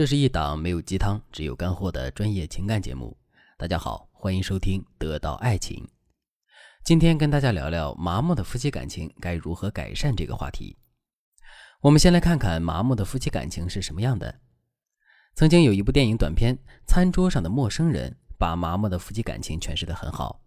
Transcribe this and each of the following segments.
这是一档没有鸡汤，只有干货的专业情感节目。大家好，欢迎收听《得到爱情》。今天跟大家聊聊麻木的夫妻感情该如何改善这个话题。我们先来看看麻木的夫妻感情是什么样的。曾经有一部电影短片《餐桌上的陌生人》，把麻木的夫妻感情诠释得很好。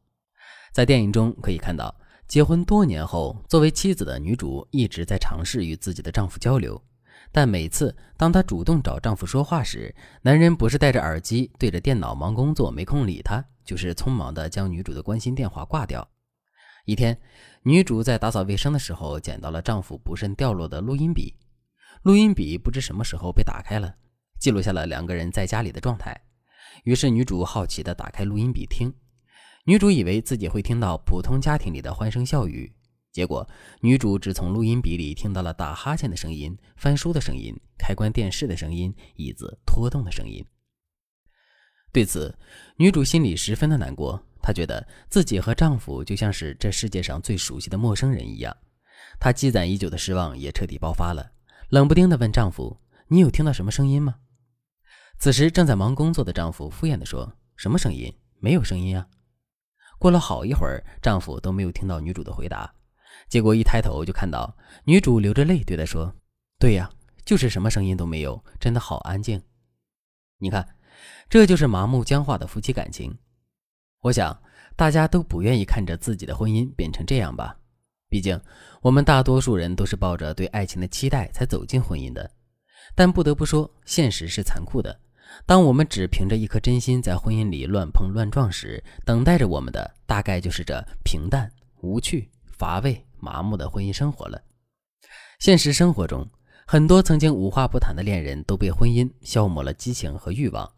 在电影中可以看到，结婚多年后，作为妻子的女主一直在尝试与自己的丈夫交流。但每次当她主动找丈夫说话时，男人不是戴着耳机对着电脑忙工作没空理她，就是匆忙地将女主的关心电话挂掉。一天，女主在打扫卫生的时候捡到了丈夫不慎掉落的录音笔，录音笔不知什么时候被打开了，记录下了两个人在家里的状态。于是女主好奇地打开录音笔听，女主以为自己会听到普通家庭里的欢声笑语。结果，女主只从录音笔里听到了打哈欠的声音、翻书的声音、开关电视的声音、椅子拖动的声音。对此，女主心里十分的难过。她觉得自己和丈夫就像是这世界上最熟悉的陌生人一样。她积攒已久的失望也彻底爆发了，冷不丁地问丈夫：“你有听到什么声音吗？”此时正在忙工作的丈夫敷衍地说：“什么声音？没有声音啊。”过了好一会儿，丈夫都没有听到女主的回答。结果一抬头就看到女主流着泪对他说：“对呀，就是什么声音都没有，真的好安静。你看，这就是麻木僵化的夫妻感情。我想大家都不愿意看着自己的婚姻变成这样吧？毕竟我们大多数人都是抱着对爱情的期待才走进婚姻的。但不得不说，现实是残酷的。当我们只凭着一颗真心在婚姻里乱碰乱撞时，等待着我们的大概就是这平淡无趣。”乏味麻木的婚姻生活了。现实生活中，很多曾经无话不谈的恋人都被婚姻消磨了激情和欲望。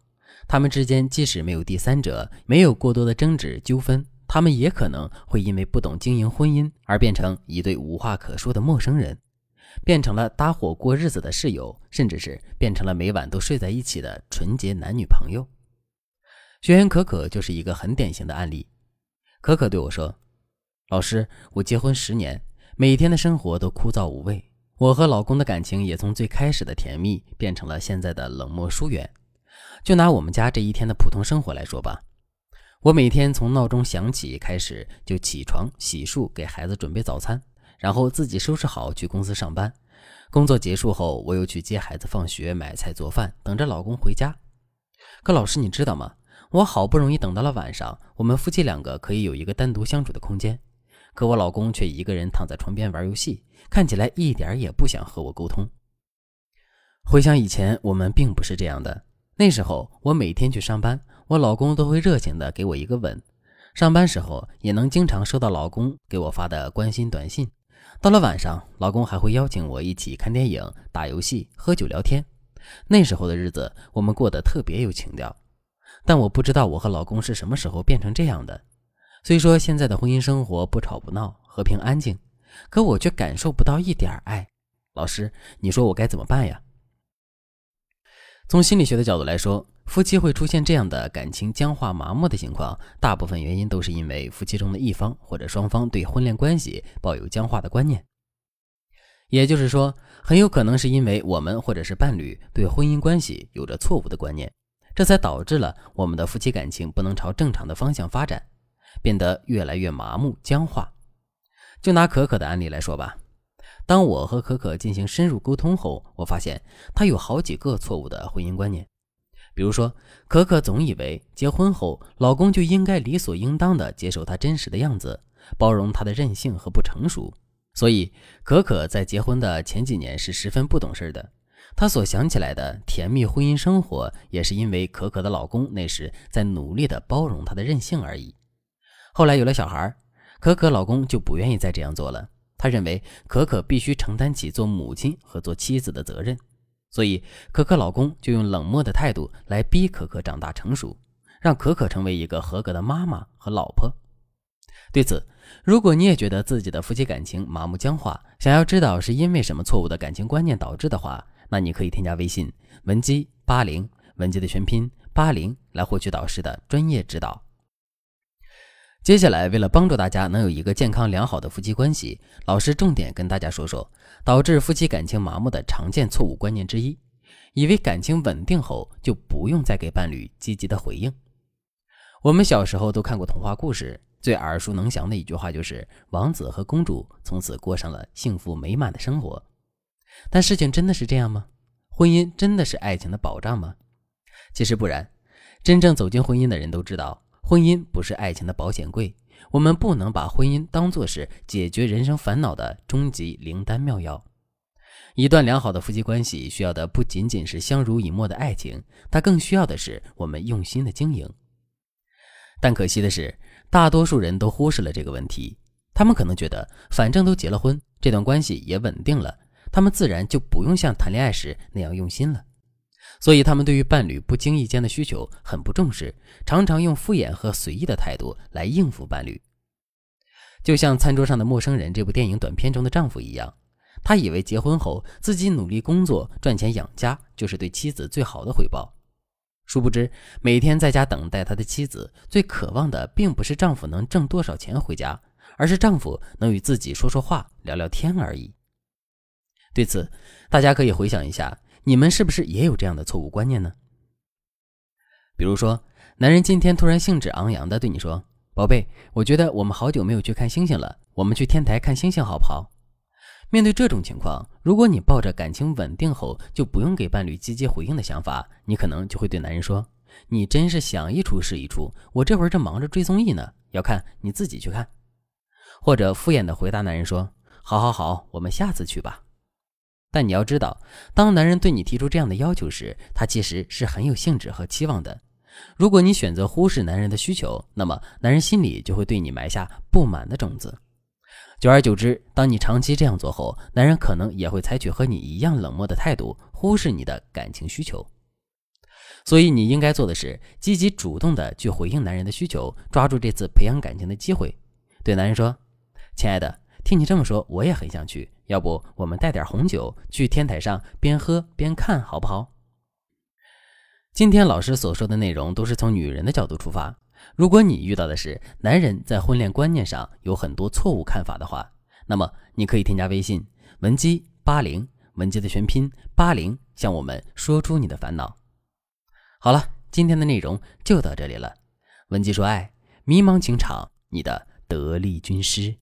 他们之间即使没有第三者，没有过多的争执纠纷，他们也可能会因为不懂经营婚姻而变成一对无话可说的陌生人，变成了搭伙过日子的室友，甚至是变成了每晚都睡在一起的纯洁男女朋友。学员可可就是一个很典型的案例。可可对我说。老师，我结婚十年，每天的生活都枯燥无味。我和老公的感情也从最开始的甜蜜变成了现在的冷漠疏远。就拿我们家这一天的普通生活来说吧，我每天从闹钟响起开始就起床、洗漱、给孩子准备早餐，然后自己收拾好去公司上班。工作结束后，我又去接孩子放学、买菜做饭，等着老公回家。可老师，你知道吗？我好不容易等到了晚上，我们夫妻两个可以有一个单独相处的空间。可我老公却一个人躺在床边玩游戏，看起来一点也不想和我沟通。回想以前，我们并不是这样的。那时候我每天去上班，我老公都会热情的给我一个吻。上班时候也能经常收到老公给我发的关心短信。到了晚上，老公还会邀请我一起看电影、打游戏、喝酒聊天。那时候的日子，我们过得特别有情调。但我不知道我和老公是什么时候变成这样的。虽说现在的婚姻生活不吵不闹，和平安静，可我却感受不到一点爱。老师，你说我该怎么办呀？从心理学的角度来说，夫妻会出现这样的感情僵化、麻木的情况，大部分原因都是因为夫妻中的一方或者双方对婚恋关系抱有僵化的观念。也就是说，很有可能是因为我们或者是伴侣对婚姻关系有着错误的观念，这才导致了我们的夫妻感情不能朝正常的方向发展。变得越来越麻木僵化。就拿可可的案例来说吧，当我和可可进行深入沟通后，我发现她有好几个错误的婚姻观念。比如说，可可总以为结婚后老公就应该理所应当的接受她真实的样子，包容她的任性和不成熟。所以，可可在结婚的前几年是十分不懂事的。她所想起来的甜蜜婚姻生活，也是因为可可的老公那时在努力的包容她的任性而已。后来有了小孩，可可老公就不愿意再这样做了。他认为可可必须承担起做母亲和做妻子的责任，所以可可老公就用冷漠的态度来逼可可长大成熟，让可可成为一个合格的妈妈和老婆。对此，如果你也觉得自己的夫妻感情麻木僵化，想要知道是因为什么错误的感情观念导致的话，那你可以添加微信文姬八零，文姬的全拼八零，来获取导师的专业指导。接下来，为了帮助大家能有一个健康良好的夫妻关系，老师重点跟大家说说导致夫妻感情麻木的常见错误观念之一，以为感情稳定后就不用再给伴侣积极的回应。我们小时候都看过童话故事，最耳熟能详的一句话就是王子和公主从此过上了幸福美满的生活。但事情真的是这样吗？婚姻真的是爱情的保障吗？其实不然。真正走进婚姻的人都知道，婚姻不是爱情的保险柜。我们不能把婚姻当作是解决人生烦恼的终极灵丹妙药。一段良好的夫妻关系需要的不仅仅是相濡以沫的爱情，它更需要的是我们用心的经营。但可惜的是，大多数人都忽视了这个问题。他们可能觉得，反正都结了婚，这段关系也稳定了，他们自然就不用像谈恋爱时那样用心了。所以，他们对于伴侣不经意间的需求很不重视，常常用敷衍和随意的态度来应付伴侣。就像《餐桌上的陌生人》这部电影短片中的丈夫一样，他以为结婚后自己努力工作赚钱养家就是对妻子最好的回报。殊不知，每天在家等待他的妻子最渴望的，并不是丈夫能挣多少钱回家，而是丈夫能与自己说说话、聊聊天而已。对此，大家可以回想一下。你们是不是也有这样的错误观念呢？比如说，男人今天突然兴致昂扬地对你说：“宝贝，我觉得我们好久没有去看星星了，我们去天台看星星好不好？”面对这种情况，如果你抱着感情稳定后就不用给伴侣积极回应的想法，你可能就会对男人说：“你真是想一出是一出，我这会儿正忙着追综艺呢，要看你自己去看。”或者敷衍地回答男人说：“好好好，我们下次去吧。”但你要知道，当男人对你提出这样的要求时，他其实是很有兴致和期望的。如果你选择忽视男人的需求，那么男人心里就会对你埋下不满的种子。久而久之，当你长期这样做后，男人可能也会采取和你一样冷漠的态度，忽视你的感情需求。所以，你应该做的是积极主动的去回应男人的需求，抓住这次培养感情的机会，对男人说：“亲爱的。”听你这么说，我也很想去。要不我们带点红酒去天台上边喝边看，好不好？今天老师所说的内容都是从女人的角度出发。如果你遇到的是男人在婚恋观念上有很多错误看法的话，那么你可以添加微信文姬八零，文姬的全拼八零，向我们说出你的烦恼。好了，今天的内容就到这里了。文姬说爱，迷茫情场，你的得力军师。